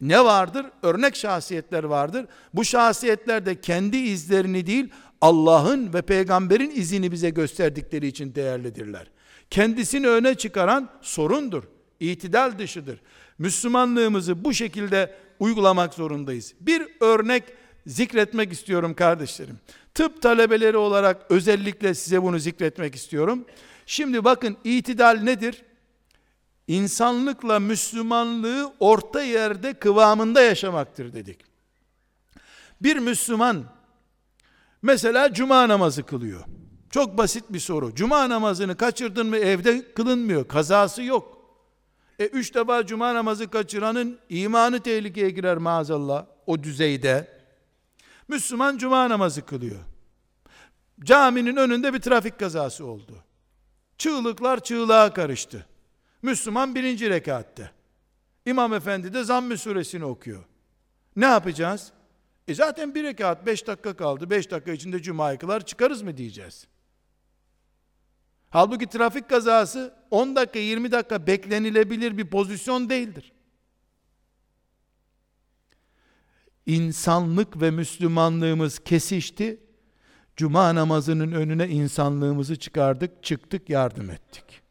Speaker 1: Ne vardır? Örnek şahsiyetler vardır. Bu şahsiyetler de kendi izlerini değil, Allah'ın ve peygamberin izini bize gösterdikleri için değerlidirler. Kendisini öne çıkaran sorundur itidal dışıdır. Müslümanlığımızı bu şekilde uygulamak zorundayız. Bir örnek zikretmek istiyorum kardeşlerim. tıp talebeleri olarak özellikle size bunu zikretmek istiyorum. Şimdi bakın itidal nedir? İnsanlıkla Müslümanlığı orta yerde kıvamında yaşamaktır dedik. Bir Müslüman mesela cuma namazı kılıyor. Çok basit bir soru. Cuma namazını kaçırdın mı evde kılınmıyor. Kazası yok. E üç defa cuma namazı kaçıranın imanı tehlikeye girer maazallah o düzeyde. Müslüman cuma namazı kılıyor. Caminin önünde bir trafik kazası oldu. Çığlıklar çığlığa karıştı. Müslüman birinci rekatte. İmam efendi de zamm suresini okuyor. Ne yapacağız? E zaten bir rekat beş dakika kaldı. Beş dakika içinde cuma kılar çıkarız mı diyeceğiz. Halbuki trafik kazası 10 dakika 20 dakika beklenilebilir bir pozisyon değildir. İnsanlık ve Müslümanlığımız kesişti. Cuma namazının önüne insanlığımızı çıkardık, çıktık, yardım ettik.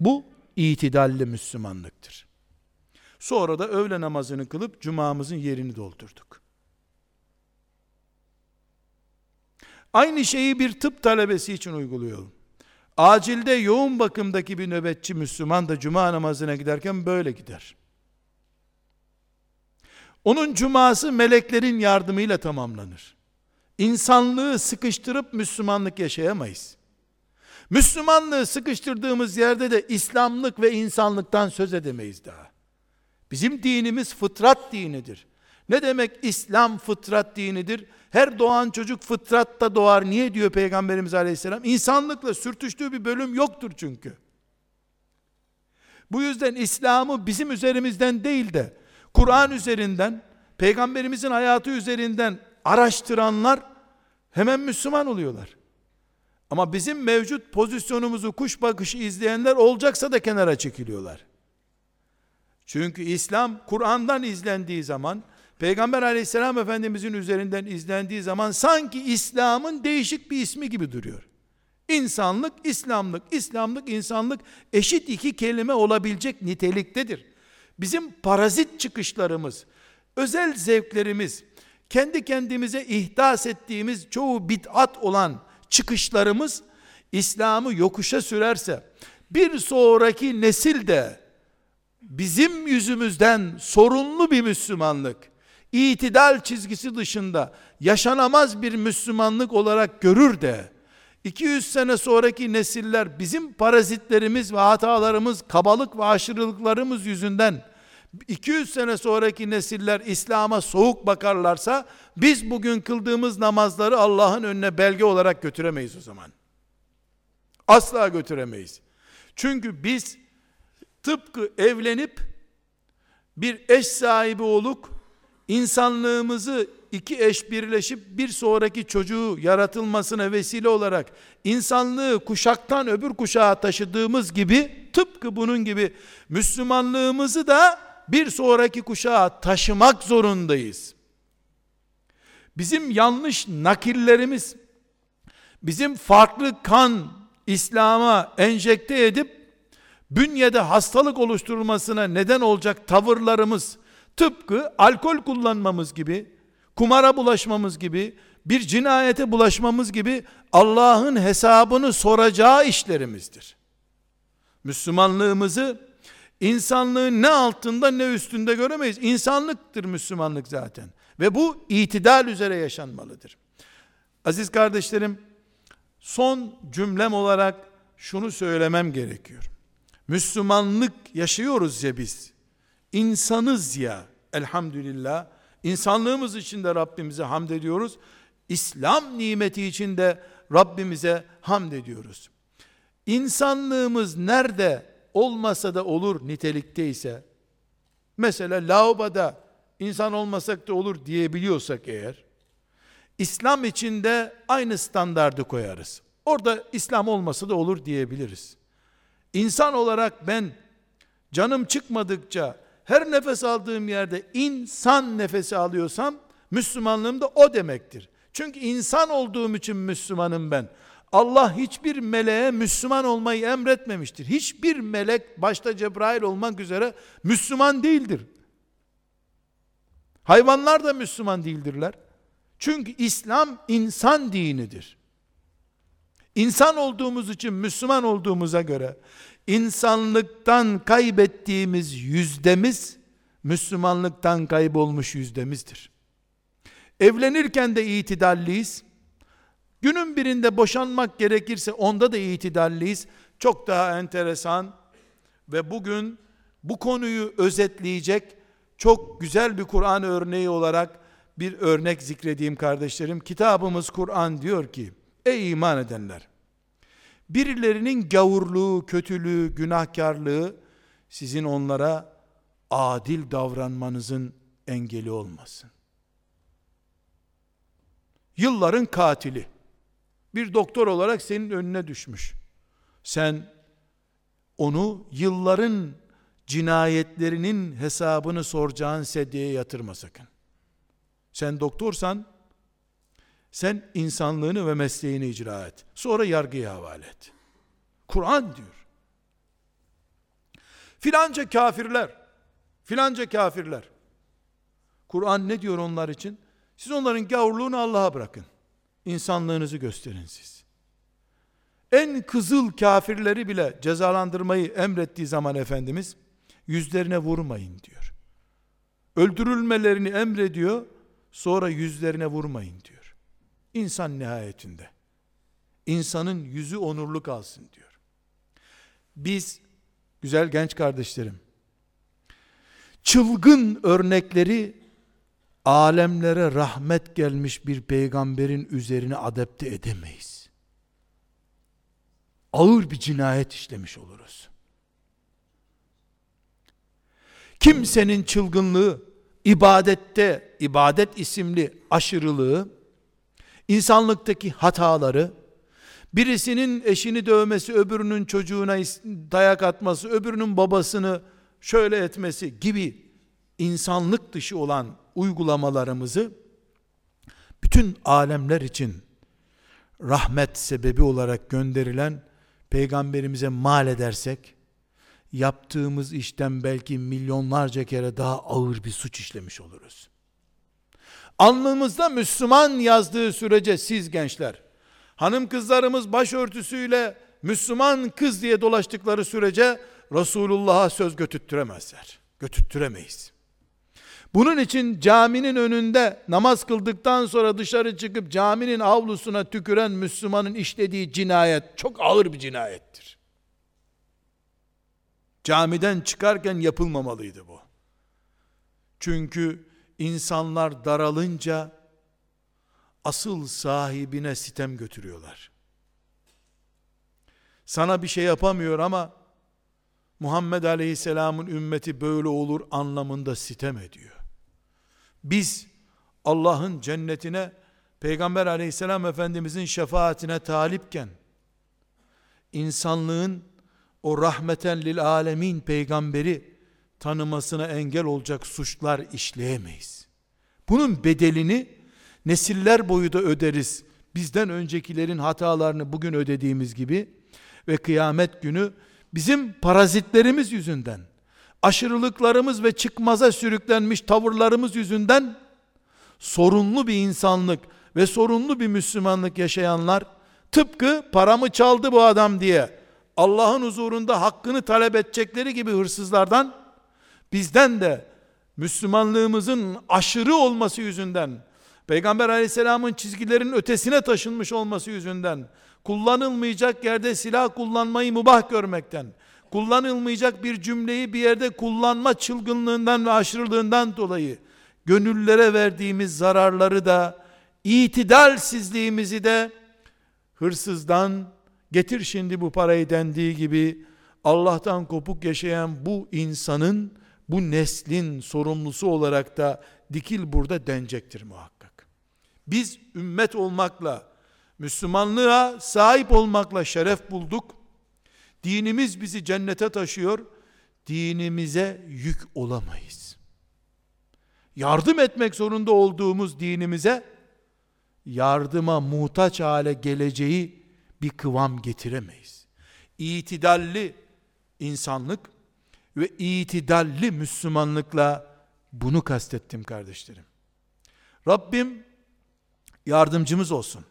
Speaker 1: Bu itidalli Müslümanlıktır. Sonra da öğle namazını kılıp cumamızın yerini doldurduk. Aynı şeyi bir tıp talebesi için uyguluyorum. Acilde yoğun bakımdaki bir nöbetçi Müslüman da cuma namazına giderken böyle gider. Onun cuması meleklerin yardımıyla tamamlanır. İnsanlığı sıkıştırıp Müslümanlık yaşayamayız. Müslümanlığı sıkıştırdığımız yerde de İslamlık ve insanlıktan söz edemeyiz daha. Bizim dinimiz fıtrat dinidir. Ne demek İslam fıtrat dinidir? Her doğan çocuk fıtratta doğar. Niye diyor Peygamberimiz Aleyhisselam? İnsanlıkla sürtüştüğü bir bölüm yoktur çünkü. Bu yüzden İslam'ı bizim üzerimizden değil de Kur'an üzerinden, Peygamberimizin hayatı üzerinden araştıranlar hemen Müslüman oluyorlar. Ama bizim mevcut pozisyonumuzu kuş bakışı izleyenler olacaksa da kenara çekiliyorlar. Çünkü İslam Kur'an'dan izlendiği zaman Peygamber aleyhisselam efendimizin üzerinden izlendiği zaman sanki İslam'ın değişik bir ismi gibi duruyor. İnsanlık, İslamlık, İslamlık, insanlık eşit iki kelime olabilecek niteliktedir. Bizim parazit çıkışlarımız, özel zevklerimiz, kendi kendimize ihdas ettiğimiz çoğu bid'at olan çıkışlarımız İslam'ı yokuşa sürerse bir sonraki nesil de bizim yüzümüzden sorunlu bir Müslümanlık, itidal çizgisi dışında yaşanamaz bir Müslümanlık olarak görür de 200 sene sonraki nesiller bizim parazitlerimiz ve hatalarımız, kabalık ve aşırılıklarımız yüzünden 200 sene sonraki nesiller İslam'a soğuk bakarlarsa biz bugün kıldığımız namazları Allah'ın önüne belge olarak götüremeyiz o zaman. Asla götüremeyiz. Çünkü biz tıpkı evlenip bir eş sahibi olup insanlığımızı iki eş birleşip bir sonraki çocuğu yaratılmasına vesile olarak insanlığı kuşaktan öbür kuşağa taşıdığımız gibi tıpkı bunun gibi Müslümanlığımızı da bir sonraki kuşağa taşımak zorundayız. Bizim yanlış nakillerimiz, bizim farklı kan İslam'a enjekte edip bünyede hastalık oluşturulmasına neden olacak tavırlarımız tıpkı alkol kullanmamız gibi, kumara bulaşmamız gibi, bir cinayete bulaşmamız gibi Allah'ın hesabını soracağı işlerimizdir. Müslümanlığımızı insanlığın ne altında ne üstünde göremeyiz. İnsanlıktır Müslümanlık zaten. Ve bu itidal üzere yaşanmalıdır. Aziz kardeşlerim, son cümlem olarak şunu söylemem gerekiyor. Müslümanlık yaşıyoruz ya biz. İnsanız ya elhamdülillah. İnsanlığımız için de Rabbimize hamd ediyoruz. İslam nimeti için de Rabbimize hamd ediyoruz. İnsanlığımız nerede olmasa da olur nitelikte ise, mesela lavaboda insan olmasak da olur diyebiliyorsak eğer, İslam içinde aynı standardı koyarız. Orada İslam olmasa da olur diyebiliriz. İnsan olarak ben canım çıkmadıkça her nefes aldığım yerde insan nefesi alıyorsam Müslümanlığım da o demektir. Çünkü insan olduğum için Müslümanım ben. Allah hiçbir meleğe Müslüman olmayı emretmemiştir. Hiçbir melek başta Cebrail olmak üzere Müslüman değildir. Hayvanlar da Müslüman değildirler. Çünkü İslam insan dinidir. İnsan olduğumuz için Müslüman olduğumuza göre insanlıktan kaybettiğimiz yüzdemiz Müslümanlıktan kaybolmuş yüzdemizdir. Evlenirken de itidalliyiz. Günün birinde boşanmak gerekirse onda da itidalliyiz. Çok daha enteresan ve bugün bu konuyu özetleyecek çok güzel bir Kur'an örneği olarak bir örnek zikredeyim kardeşlerim. Kitabımız Kur'an diyor ki, ey iman edenler, birilerinin gavurluğu, kötülüğü, günahkarlığı sizin onlara adil davranmanızın engeli olmasın. Yılların katili bir doktor olarak senin önüne düşmüş. Sen onu yılların cinayetlerinin hesabını soracağın sedyeye yatırma sakın. Sen doktorsan sen insanlığını ve mesleğini icra et. Sonra yargıya havale et. Kur'an diyor. Filanca kafirler, filanca kafirler. Kur'an ne diyor onlar için? Siz onların gavurluğunu Allah'a bırakın. İnsanlığınızı gösterin siz. En kızıl kafirleri bile cezalandırmayı emrettiği zaman Efendimiz, yüzlerine vurmayın diyor. Öldürülmelerini emrediyor, sonra yüzlerine vurmayın diyor. İnsan nihayetinde. İnsanın yüzü onurlu kalsın diyor. Biz, güzel genç kardeşlerim, çılgın örnekleri alemlere rahmet gelmiş bir peygamberin üzerine adapte edemeyiz. Ağır bir cinayet işlemiş oluruz. Kimsenin çılgınlığı, ibadette, ibadet isimli aşırılığı, insanlıktaki hataları, birisinin eşini dövmesi, öbürünün çocuğuna dayak atması, öbürünün babasını şöyle etmesi gibi insanlık dışı olan uygulamalarımızı bütün alemler için rahmet sebebi olarak gönderilen peygamberimize mal edersek yaptığımız işten belki milyonlarca kere daha ağır bir suç işlemiş oluruz. Alnımızda Müslüman yazdığı sürece siz gençler, hanım kızlarımız başörtüsüyle Müslüman kız diye dolaştıkları sürece Resulullah'a söz götüttüremezler. Götüttüremeyiz. Bunun için caminin önünde namaz kıldıktan sonra dışarı çıkıp caminin avlusuna tüküren Müslümanın işlediği cinayet çok ağır bir cinayettir. Camiden çıkarken yapılmamalıydı bu. Çünkü insanlar daralınca asıl sahibine sitem götürüyorlar. Sana bir şey yapamıyor ama Muhammed Aleyhisselam'ın ümmeti böyle olur anlamında sitem ediyor. Biz Allah'ın cennetine Peygamber aleyhisselam efendimizin şefaatine talipken insanlığın o rahmeten lil alemin peygamberi tanımasına engel olacak suçlar işleyemeyiz. Bunun bedelini nesiller boyu da öderiz. Bizden öncekilerin hatalarını bugün ödediğimiz gibi ve kıyamet günü bizim parazitlerimiz yüzünden aşırılıklarımız ve çıkmaza sürüklenmiş tavırlarımız yüzünden sorunlu bir insanlık ve sorunlu bir Müslümanlık yaşayanlar tıpkı paramı çaldı bu adam diye Allah'ın huzurunda hakkını talep edecekleri gibi hırsızlardan bizden de Müslümanlığımızın aşırı olması yüzünden Peygamber aleyhisselamın çizgilerin ötesine taşınmış olması yüzünden kullanılmayacak yerde silah kullanmayı mubah görmekten kullanılmayacak bir cümleyi bir yerde kullanma çılgınlığından ve aşırılığından dolayı gönüllere verdiğimiz zararları da itidalsizliğimizi de hırsızdan getir şimdi bu parayı dendiği gibi Allah'tan kopuk yaşayan bu insanın bu neslin sorumlusu olarak da dikil burada denecektir muhakkak. Biz ümmet olmakla Müslümanlığa sahip olmakla şeref bulduk. Dinimiz bizi cennete taşıyor. Dinimize yük olamayız. Yardım etmek zorunda olduğumuz dinimize yardıma muhtaç hale geleceği bir kıvam getiremeyiz. İtidalli insanlık ve itidalli Müslümanlıkla bunu kastettim kardeşlerim. Rabbim yardımcımız olsun.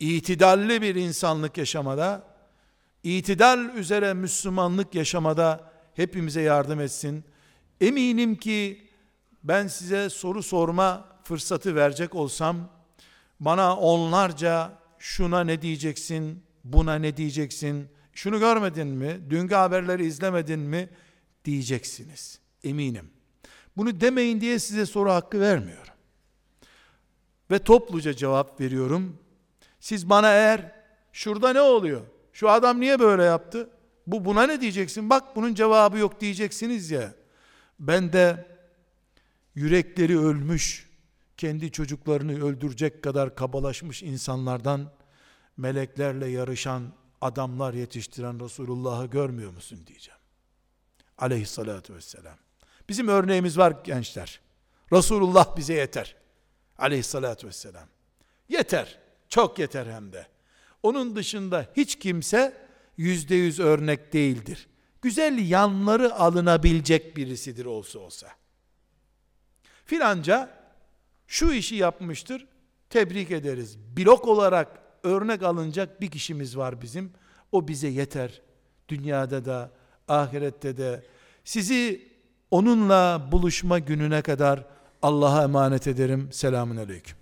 Speaker 1: İtidalli bir insanlık yaşamada, itidal üzere Müslümanlık yaşamada hepimize yardım etsin. Eminim ki ben size soru sorma fırsatı verecek olsam, bana onlarca şuna ne diyeceksin, buna ne diyeceksin, şunu görmedin mi, dünkü haberleri izlemedin mi diyeceksiniz. Eminim. Bunu demeyin diye size soru hakkı vermiyorum. Ve topluca cevap veriyorum. Siz bana eğer şurada ne oluyor? Şu adam niye böyle yaptı? Bu buna ne diyeceksin? Bak bunun cevabı yok diyeceksiniz ya. Ben de yürekleri ölmüş, kendi çocuklarını öldürecek kadar kabalaşmış insanlardan meleklerle yarışan adamlar yetiştiren Resulullah'ı görmüyor musun diyeceğim. Aleyhissalatü vesselam. Bizim örneğimiz var gençler. Resulullah bize yeter. Aleyhissalatü vesselam. Yeter. Çok yeter hem de. Onun dışında hiç kimse yüzde yüz örnek değildir. Güzel yanları alınabilecek birisidir olsa olsa. Filanca şu işi yapmıştır. Tebrik ederiz. Blok olarak örnek alınacak bir kişimiz var bizim. O bize yeter. Dünyada da, ahirette de. Sizi onunla buluşma gününe kadar Allah'a emanet ederim. Selamun Aleyküm.